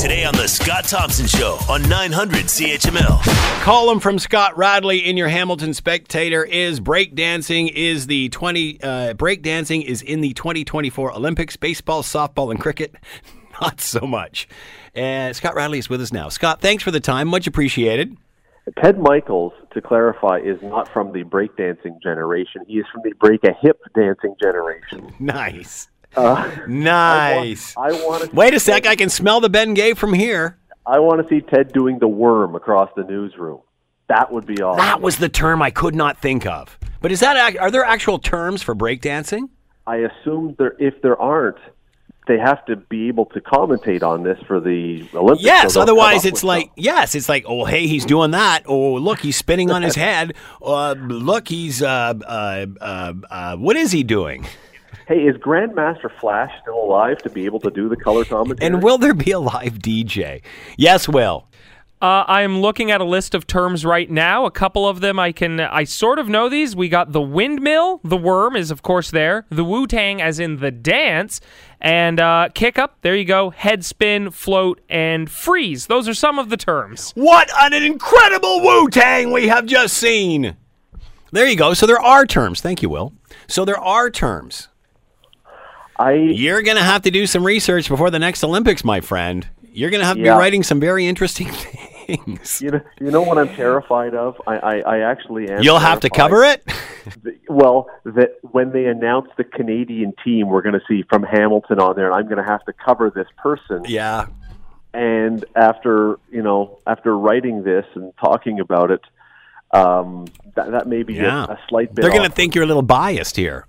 Today on The Scott Thompson Show on 900 CHML. Column from Scott Radley in your Hamilton Spectator is breakdancing is the 20 uh, breakdancing is in the 2024 Olympics. Baseball, softball, and cricket, not so much. And Scott Radley is with us now. Scott, thanks for the time, much appreciated. Ted Michaels, to clarify, is not from the breakdancing generation. He is from the break a hip dancing generation. Nice. Uh, Nice. I want, I want to Wait a sec, I can smell the Bengay from here. I want to see Ted doing the worm across the newsroom. That would be awesome. That was the term I could not think of. But is that are there actual terms for breakdancing? I assume there, if there aren't, they have to be able to commentate on this for the Olympics. Yes, so otherwise it's like yes, it's like oh hey he's doing that. Oh look he's spinning on his head. Uh, look he's uh, uh, uh, uh, what is he doing? Hey, is Grandmaster Flash still alive to be able to do the color commentary? And will there be a live DJ? Yes, Will. Uh, I'm looking at a list of terms right now. A couple of them I can, I sort of know these. We got the windmill, the worm is of course there, the Wu Tang as in the dance, and uh, kick up. There you go. Head spin, float, and freeze. Those are some of the terms. What an incredible Wu Tang we have just seen. There you go. So there are terms. Thank you, Will. So there are terms. I You're going to have to do some research before the next Olympics, my friend. You're going to have to Yeah. be writing some very interesting things. you know you know what I'm terrified of. I I, I actually am. You'll have to cover it. Well, that when they announce the Canadian team, we're going to see from Hamilton on there, and I'm going to have to cover this person. yeah. And after you know, after writing this and talking about it, um, that, that may be Yeah. a, a slight bit. They're going to think you're a little biased here.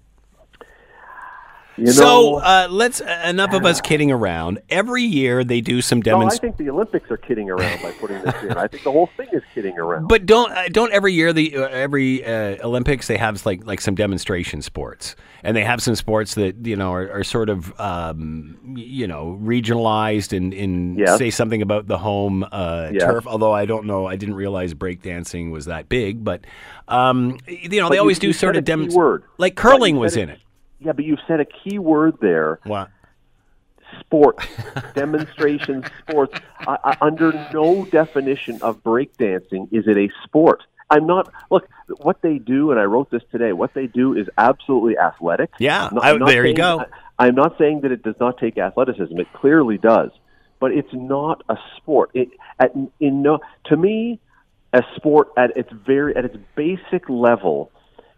You know, so uh, let's uh, enough of us kidding around. Every year they do some no, I think the Olympics are kidding around by putting this in. I think the whole thing is kidding around. But don't uh, don't every year the uh, every uh, Olympics they have like like some demonstration sports and they have some sports that you know are, are sort of um, you know regionalized and in Yes. say something about the home uh, Yes. turf. Although I don't know, I didn't realize breakdancing was that big. But um, you know But they you- always do sort of demonstrations. word. Like curling was in it. Yeah, but you said a key word there. What? Sport, demonstration sports. I, I, under no definition of breakdancing is it a sport. I'm not. Look, what they do, and I wrote this today. What they do is absolutely athletic. Yeah, not- I- there you go. I, I'm not saying that it does not take athleticism. It clearly does, but it's not a sport. It, at, in no, to me, a sport at its very at its basic level,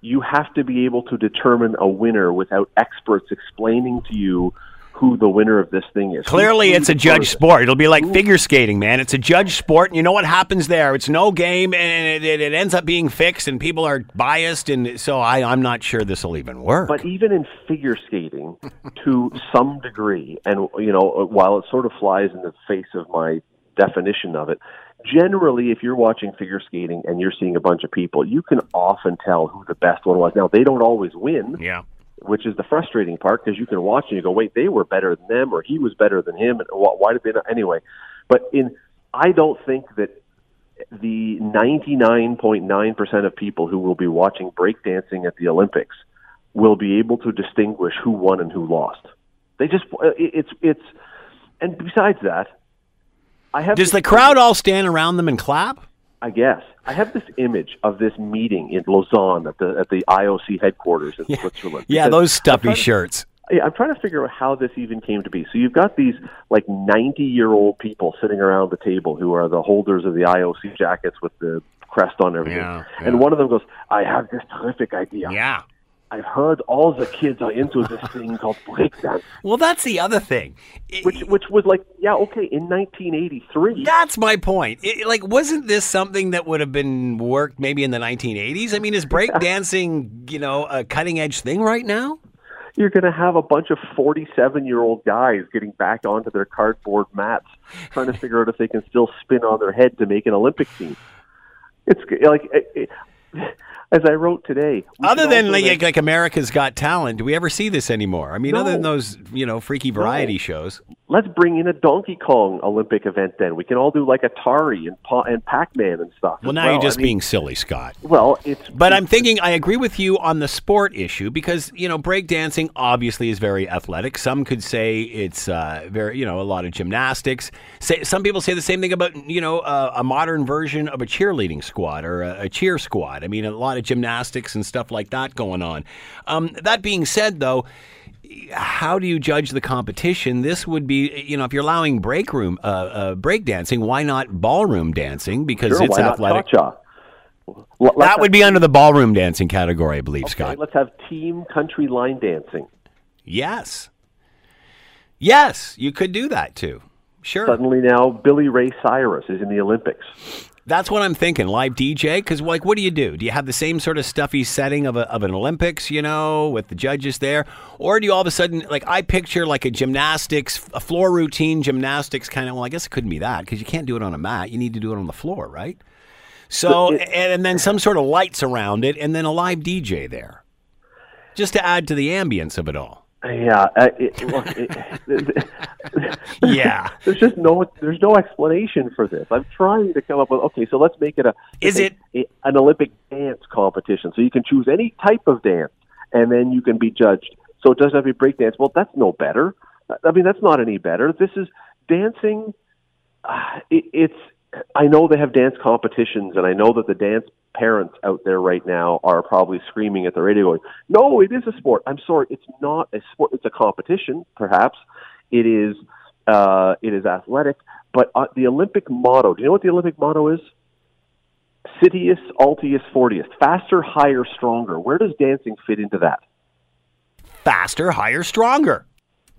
you have to be able to determine a winner without experts explaining to you who the winner of this thing is. Clearly, it's a judge sport. It'll be like figure skating, man. It's a judge sport, and you know what happens there? It's no game, and it, it, it ends up being fixed, and people are biased, and so I, I'm not sure this will even work. But even in figure skating, to some degree, and you know, while it sort of flies in the face of my definition of it, generally, if you're watching figure skating and you're seeing a bunch of people, you can often tell who the best one was. Now, they don't always win, yeah, which is the frustrating part because you can watch and you go, wait, they were better than them, or he was better than him, and why did they not? Anyway, but in, I don't think that the 99.9% of people who will be watching breakdancing at the Olympics will be able to distinguish who won and who lost. They just, uh, it's, it's, and besides that, I have does the crowd all stand around them and clap? I guess I have this image of this meeting in Lausanne at the at the IOC headquarters in Switzerland. Yeah, those stuffy trying to- shirts. Yeah, I'm trying to figure out how this even came to be. So you've got these like 90 year old people sitting around the table who are the holders of the IOC jackets with the crest on everything. Yeah, And one of them goes, "I have this terrific idea. Yeah. I've heard all the kids are into this thing called breakdance, Well, that's the other thing. Which which was like, yeah, okay, in 1983. that's my point. It- like, wasn't this something that would have been worked maybe in the 1980s? I mean, is breakdancing, you know, a cutting edge thing right now? You're going to have a bunch of 47 year old guys getting back onto their cardboard mats, trying to figure out if they can still spin on their head to make an Olympic team. It's like, it, it, as I wrote today. Other than like, like America's Got Talent, do we ever see this anymore? I mean, other than those you know freaky variety shows. Let's bring in a Donkey Kong Olympic event. Then we can all do like Atari and Pa- and Pac Man and stuff. Well, now you're I just mean, being silly, Scott. well. It's But I'm thinking, I agree with you on the sport issue because, you know, breakdancing obviously is very athletic. Some could say it's uh, very, you know, a lot of gymnastics. Say, some people say the same thing about, you know, uh, a modern version of a cheerleading squad or a, a cheer squad. I mean, a lot of gymnastics and stuff like that going on. Um, that being said, though, how do you judge the competition? This would be, you know, if you're allowing break room, uh, uh, break dancing, why not ballroom dancing? Because sure, it's athletic. cha-cha? Well, let's That have- would be under the ballroom dancing category, I believe, okay, Scott. Let's have team country line dancing. Yes. Yes, you could do that too. Sure. Suddenly now, Billy Ray Cyrus is in the Olympics. That's what I'm thinking. Live DJ, because like, what do you do? Do you have the same sort of stuffy setting of, a, of an Olympics, you know, with the judges there, or do you all of a sudden like I picture like a gymnastics, a floor routine gymnastics kind of? Well, I guess it couldn't be that because you can't do it on a mat. You need to do it on the floor, right? So, it- and, and then some sort of lights around it, and then a live DJ there, just to add to the ambience of it all. Yeah, uh, it, look, it, Yeah. there's just no there's no explanation for this. I'm trying to come up with okay, so let's make it a Is a- it- a, an Olympic dance competition? So you can choose any type of dance, and then you can be judged. So it doesn't have to be break dance. Well, that's no better. I mean, that's not any better. This is dancing. Uh, it, it's I know they have dance competitions, and I know that the dance parents out there right now are probably screaming at the radio, going, "No, it is a sport." I'm sorry, it's not a sport. It's a competition, perhaps. It is. Uh, it is athletic, but uh, the Olympic motto. Do you know what the Olympic motto is? Citius, Altius, Fortius. Faster, higher, stronger. Where does dancing fit into that? faster, higher, stronger.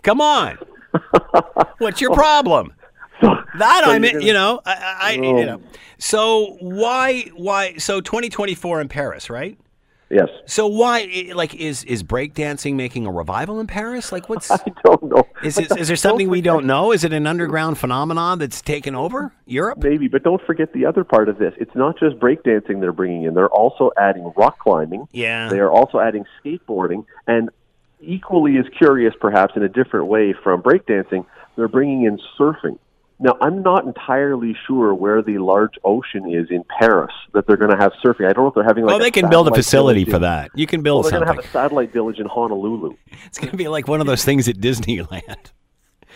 Come on. What's your problem? That So I'm, you're gonna- you know, I, I you Oh. know. So why, why? So 2024 in Paris, right? Yes. So why, like, is is breakdancing making a revival in Paris? Like, what's I don't know. is it, is there something we don't know? Is it an underground phenomenon that's taken over Europe? Maybe, but don't forget the other part of this. It's not just breakdancing they're bringing in. They're also adding rock climbing. Yeah. They are also adding skateboarding, and equally as curious, perhaps in a different way from breakdancing, they're bringing in surfing. Now, I'm not entirely sure where the large ocean is in Paris that they're going to have surfing. I don't know if they're having like oh, a they can build a facility for in- that. You can Well, build they're going to have a satellite village in Honolulu. It's going to be like one of those things at Disneyland.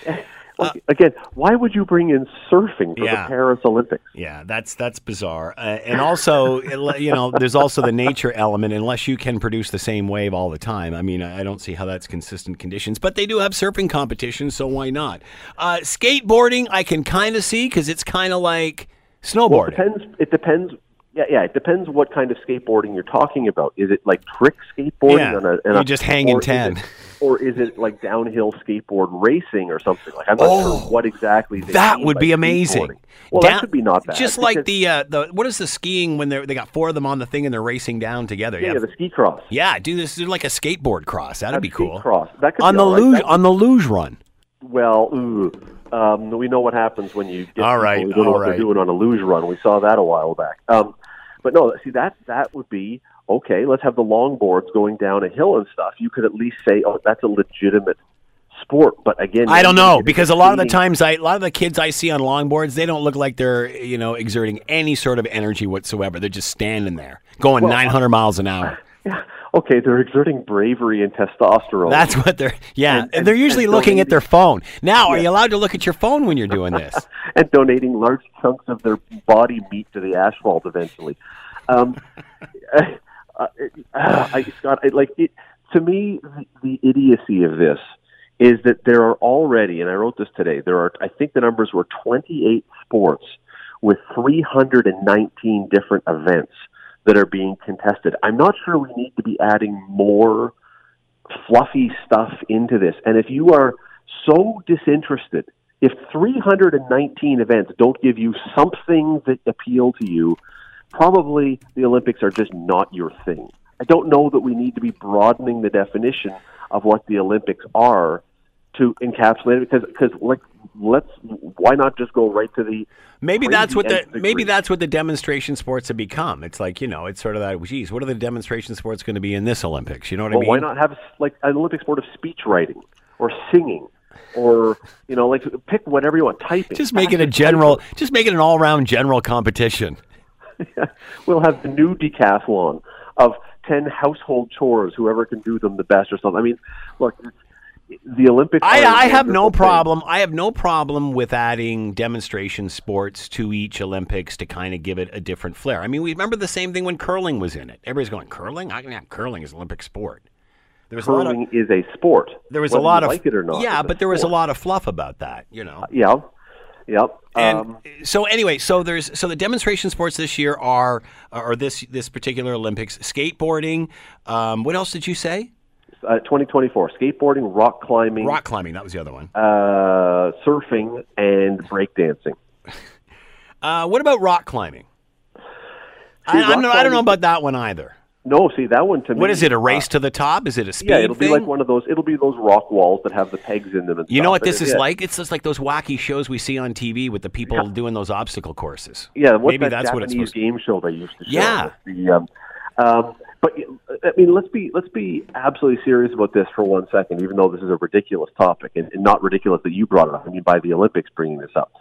Like, again, why would you bring in surfing for Yeah. the Paris Olympics? Yeah, that's that's bizarre. Uh, and also, you know, there's also the nature element. Unless you can produce the same wave all the time, I mean, I don't see how that's consistent conditions. But they do have surfing competitions, so why not? Uh, skateboarding, I can kind of see because it's kind of like Well, snowboarding. it depends. It depends. Yeah, yeah. It depends what kind of skateboarding you're talking about. Is it like trick skateboarding? Yeah, on a, on you a- just hang in or is 10. it- or is it like downhill skateboard racing or something? Like I'm not sure what exactly. Oh, that would be amazing. Well, Down- that could be not bad. Just like the uh, the what is the skiing when they they got four of them on the thing and they're racing down together. yeah, Yeah, the ski cross. yeah, do this do like a skateboard cross. That'd be cool. Cross. That could On the right. luge on the luge run. Well, ooh, um, we know what happens when you get All people right, who don't know what right. they're doing on a luge run. We saw that a while back. Um, but no, see that that would be okay. Let's have the longboards going down a hill and stuff. You could at least say, oh, that's a legitimate sport. But again, I don't know because a lot of the times I a lot of the kids I see on longboards they don't look like they're you know exerting any sort of energy whatsoever. They're just standing there going 900 miles an hour. Yeah. Okay, they're exerting bravery and testosterone. That's what they're yeah. And- And, they're usually and looking at their phone. Now, are you allowed to look at your phone when you're doing this? and donating large chunks of their body meat to the asphalt eventually. Um, uh, uh, I, Scott, I, like it, to me, the, the idiocy of this is that there are already, and I wrote this today. There are, I think the numbers were 28 sports with 319 different events that are being contested. I'm not sure we need to be adding more fluffy stuff into this. And if you are so disinterested, if 319 events don't give you something that appeal to you, probably the Olympics are just not your thing. I don't know that we need to be broadening the definition of what the Olympics are to encapsulate it because because like let's Why not just go right to the Maybe that's what the maybe that's what the demonstration sports have become. It's like you know, it's sort of that. Geez, what are the demonstration sports going to be in this Olympics? You know what Well, I mean? why not have like an Olympic sport of speech writing or singing or you know like pick whatever you want typing. Just make it a general. Just make it an all-round general competition. We'll have the new decathlon of ten household chores. Whoever can do them the best or something. I mean, look, the Olympics. I, I have no thing. problem. I have no problem with adding demonstration sports to each Olympics to kind of give it a different flair. I mean, we remember the same thing when curling was in it. Everybody's going curling. I can have curling is an Olympic sport. There was a lot of Curling is a sport. there was whether a lot of like it or not. yeah, but there was a lot of fluff about that. You know. Yeah, yep. And um, so anyway, so there's so the demonstration sports this year are or this this particular Olympics skateboarding. Um, what else did you say? Uh, 2024 skateboarding, rock climbing, Rock climbing. That was the other one. uh, surfing, and breakdancing. Uh, what about rock climbing? See, I, rock no, I don't know about that one either. No, see that one to me. What is it? A uh, race to the top? Is it a speed Yeah, it'll thing? be like one of those. It'll be those rock walls that have the pegs in them. And you know what this is yeah, like? It's just like those wacky shows we see on TV with the people doing those obstacle courses. Yeah, maybe that that's what it's supposed game show they used to show? Yeah. The, um, um, but I mean, let's be let's be absolutely serious about this for one second. Even though this is a ridiculous topic, and, and not ridiculous that you brought it up. I mean, by the Olympics bringing this up.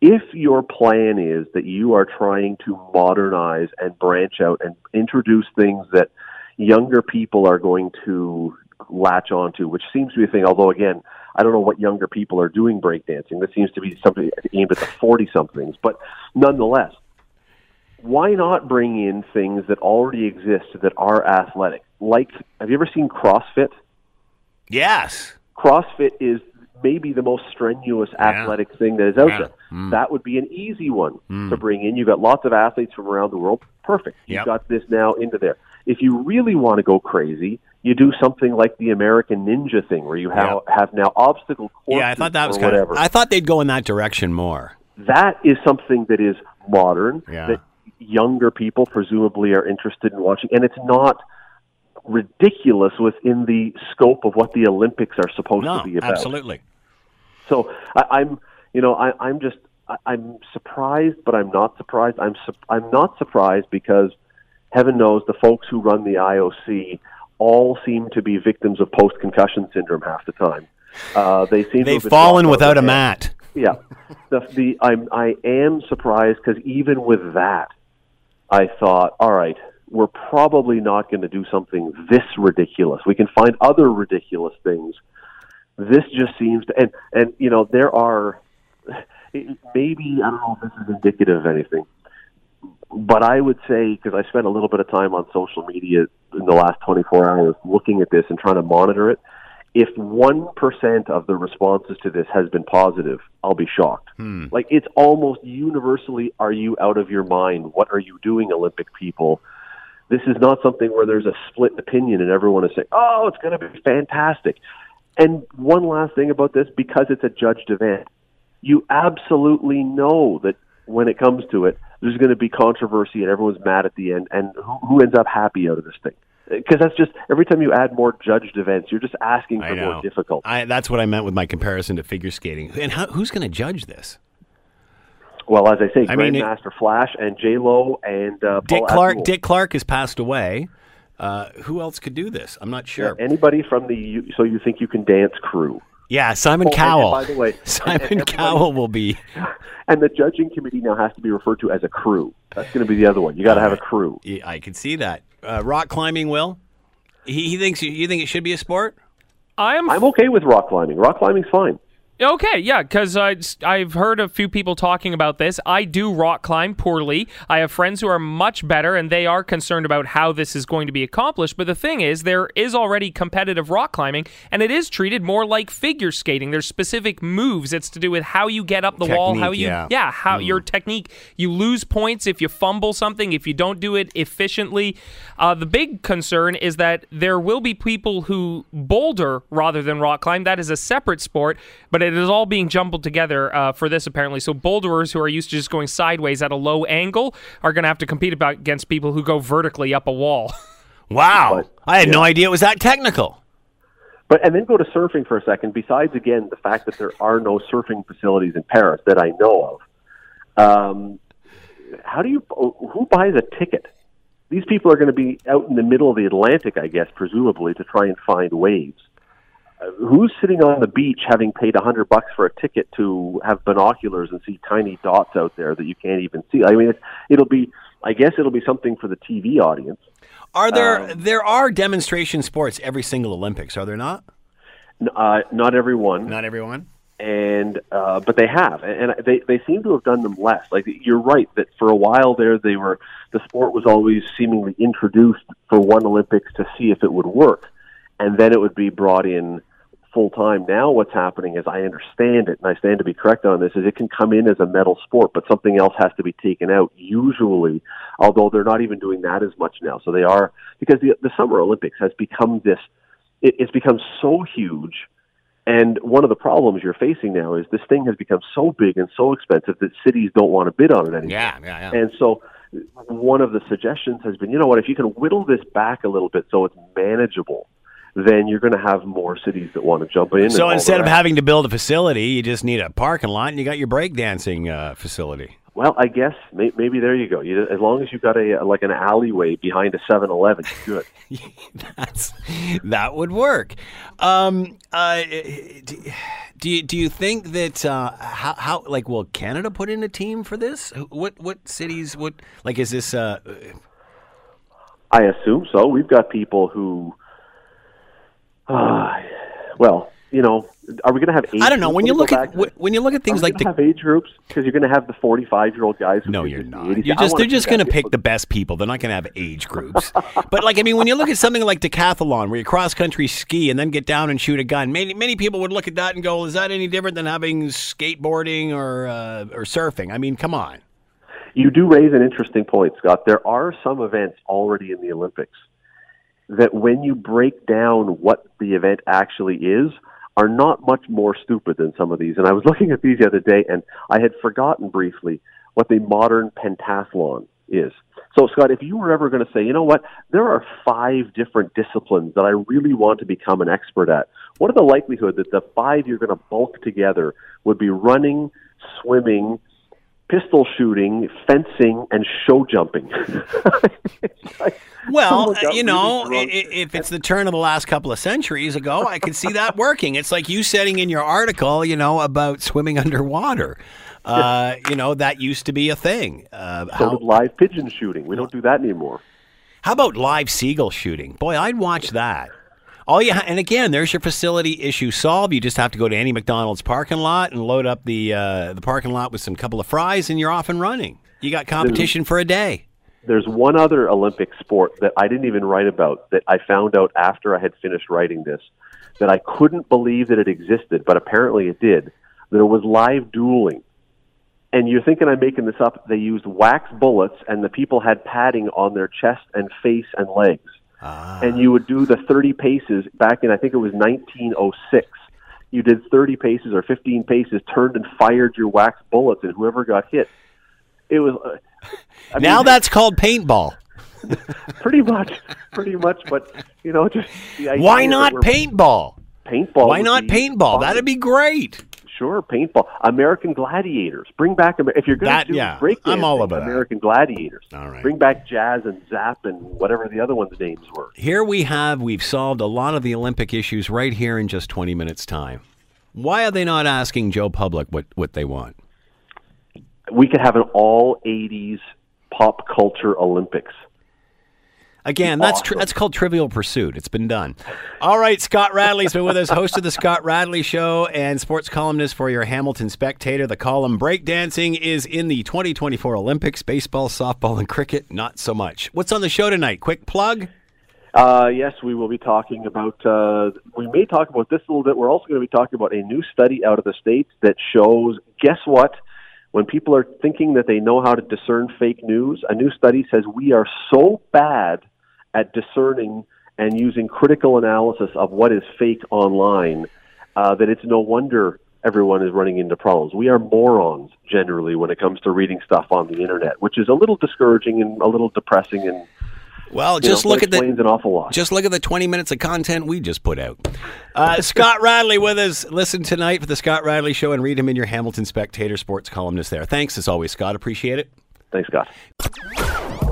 If your plan is that you are trying to modernize and branch out and introduce things that younger people are going to latch onto, which seems to be a thing. Although, again, I don't know what younger people are doing breakdancing. This seems to be something aimed at the 40 somethings. But nonetheless, why not bring in things that already exist that are athletic? Like, have you ever seen CrossFit? Yes. CrossFit is maybe the most strenuous athletic thing that is out Yeah. there. Mm. That would be an easy one mm. to bring in. You've got lots of athletes from around the world. Perfect. You've Yep. got this now into there. If you really want to go crazy, you do something like the American Ninja thing, where you have, have now obstacle courses Yeah, I thought that was kind whatever. of. I thought they'd go in that direction more. that is something that is modern Yeah. that younger people presumably are interested in watching, and it's not ridiculous within the scope of what the Olympics are supposed No, to be about. absolutely. So I, I'm, you know, I, I'm just, I, I'm surprised, but I'm not surprised. I'm, su- I'm not surprised because heaven knows the folks who run the IOC all seem to be victims of post-concussion syndrome half the time. Uh, they seem to They've have fallen without a mat. yeah, the the I'm I am surprised because even with that, I thought, all right, we're probably not going to do something this ridiculous. We can find other ridiculous things. This just seems to, and and you know there are maybe I don't know if this is indicative of anything, but I would say because I spent a little bit of time on social media in the last 24 hours looking at this and trying to monitor it. If one percent of the responses to this has been positive, I'll be shocked. Hmm. Like it's almost universally, "Are you out of your mind? What are you doing, Olympic people?" This is not something where there's a split opinion and everyone is saying, "Oh, it's going to be fantastic." And one last thing about this, because it's a judged event, you absolutely know that when it comes to it, there's going to be controversy and everyone's mad at the end. And who, who ends up happy out of this thing? Because that's just every time you add more judged events, you're just asking for more difficult. I, that's what I meant with my comparison to figure skating. And how, who's going to judge this? Well, as I say, I Grandmaster Flash and J Lo and uh, Dick Paul Clark. Abdul. Dick Clark has passed away. Uh, who else could do this? I'm not sure. Anybody from the you- So You Think You Can Dance crew. Yeah, Simon Oh, and- and Cowell. by the way, Simon and everybody- Cowell will be. And the judging committee now has to be referred to as a crew. That's going to be the other one. You got to have a crew. Yeah, I can see that. Uh, rock climbing, Will. He, he thinks you think it should be a sport. I am I'm okay with rock climbing. Rock climbing's fine. Okay, yeah, because I've heard a few people talking about this. I do rock climb poorly. I have friends who are much better, and they are concerned about how this is going to be accomplished. But the thing is, there is already competitive rock climbing, and it is treated more like figure skating. There's specific moves. It's to do with how you get up the wall, how you, yeah. how your technique. You lose points if you fumble something, if you don't do it efficiently. Uh, the big concern is that there will be people who boulder rather than rock climb. That is a separate sport, but it is all being jumbled together uh, for this apparently. So boulderers who are used to just going sideways at a low angle are going to have to compete about against people who go vertically up a wall. Wow, But- I had no idea it was that technical. But and then go to surfing for a second. Besides, again, the fact that there are no surfing facilities in Paris that I know of. Um, how do you? Who buys a ticket? These people are going to be out in the middle of the Atlantic, I guess, presumably, to try and find waves. Uh, who's sitting on the beach having paid a hundred bucks for a ticket to have binoculars and see tiny dots out there that you can't even see? I mean, it, it'll be. I guess it'll be something for the TV audience. Are there um, there are demonstration sports every single Olympics? Are there not? Uh, not everyone. Not everyone. And uh, but they have, and they they seem to have done them less. Like you're right that for a while there, they were the sport was always seemingly introduced for one Olympics to see if it would work, and then it would be brought in full time. Now, what's happening, as I understand it, and I stand to be correct on this, is it can come in as a medal sport, but something else has to be taken out. Usually, although they're not even doing that as much now, so they are because the the Summer Olympics has become this. It, it's become so huge. And one of the problems you're facing now is this thing has become so big and so expensive that cities don't want to bid on it anymore. Yeah, yeah, yeah. And so one of the suggestions has been, you know what, if you can whittle this back a little bit so it's manageable, then you're going to have more cities that want to jump in. So instead of having to build a facility, you just need a parking lot, and you got your breakdancing uh, facility. Well, I guess may, maybe there you go. You, as long as you've got a like an alleyway behind a 7-Eleven, good. That's that would work. Um, uh, do you do you think that uh, how how like will Canada put in a team for this? What what cities? What like is this? Uh, I assume so. We've got people who uh, well, you know, are we going to have? Age I don't know. When you look at when you look at things like the have age groups, because you're going to have the 45 year old guys. no, you're not. You're just they're just going to pick the best people. They're not going to have age groups. but like I mean, when you look at something like decathlon, where you cross country ski and then get down and shoot a gun, many many people would look at that and go, "Is that any different than having skateboarding or uh, or surfing?" I mean, come on. You do raise an interesting point, Scott. There are some events already in the Olympics that when you break down what the event actually is, are not much more stupid than some of these. And I was looking at these the other day, and I had forgotten briefly what the modern pentathlon is. So, Scott, if you were ever going to say, you know what, there are five different disciplines that I really want to become an expert at, what are the likelihood that the five you're going to bulk together would be running, swimming, pistol shooting, fencing, and show jumping. well, you know, if it's the turn of the last couple of centuries ago, I could see that working. It's like you setting in your article, you know, about swimming underwater. Uh, you know, that used to be a thing. Uh, so how, live pigeon shooting. We don't do that anymore. How about live seagull shooting? Boy, I'd watch that. All you ha- and again, there's your facility issue solved. You just have to go to any McDonald's parking lot and load up the uh, the parking lot with some couple of fries, and you're off and running. You got competition there's, for a day. There's one other Olympic sport that I didn't even write about that I found out after I had finished writing this that I couldn't believe that it existed, but apparently it did. There was live dueling. And you're thinking I'm making this up. They used wax bullets, and the people had padding on their chest and face and legs Ah. And you would do the 30 paces back in, I think it was 1906. You did 30 paces or 15 paces, turned and fired your wax bullets, and whoever got hit. It was. Uh, I now mean, that's called paintball. pretty much, pretty much. But you know, just why not paintball? Paintball. Why not paintball? Fun. That'd be great. Sure, paintball, American Gladiators. Bring back if you're going to do yeah, break I'm all about American that. Gladiators. All right, bring back Jazz and Zap and whatever the other ones' names were. Here we have we've solved a lot of the Olympic issues right here in just 20 minutes time. Why are they not asking Joe Public what what they want? We could have an all 80s pop culture Olympics. Again, that's awesome. that's called Trivial Pursuit. It's been done. All right, Scott Radley's been with us, host of the Scott Radley Show and sports columnist for your Hamilton Spectator. The column Breakdancing is in the 2024 Olympics. Baseball, softball, and cricket, not so much. What's on the show tonight? Quick plug. Uh, yes, we will be talking about. Uh, we may talk about this a little bit. We're also going to be talking about a new study out of the states that shows. Guess what? When people are thinking that they know how to discern fake news, a new study says we are so bad at discerning and using critical analysis of what is fake online uh, that it's no wonder everyone is running into problems. We are morons generally when it comes to reading stuff on the internet, which is a little discouraging and a little depressing and well, just know, look at the an awful lot. Just look at the 20 minutes of content we just put out. Uh, Scott Radley with us. Listen tonight for the Scott Radley show and read him in your Hamilton Spectator Sports columnist there. Thanks as always, Scott. Appreciate it. Thanks, Scott.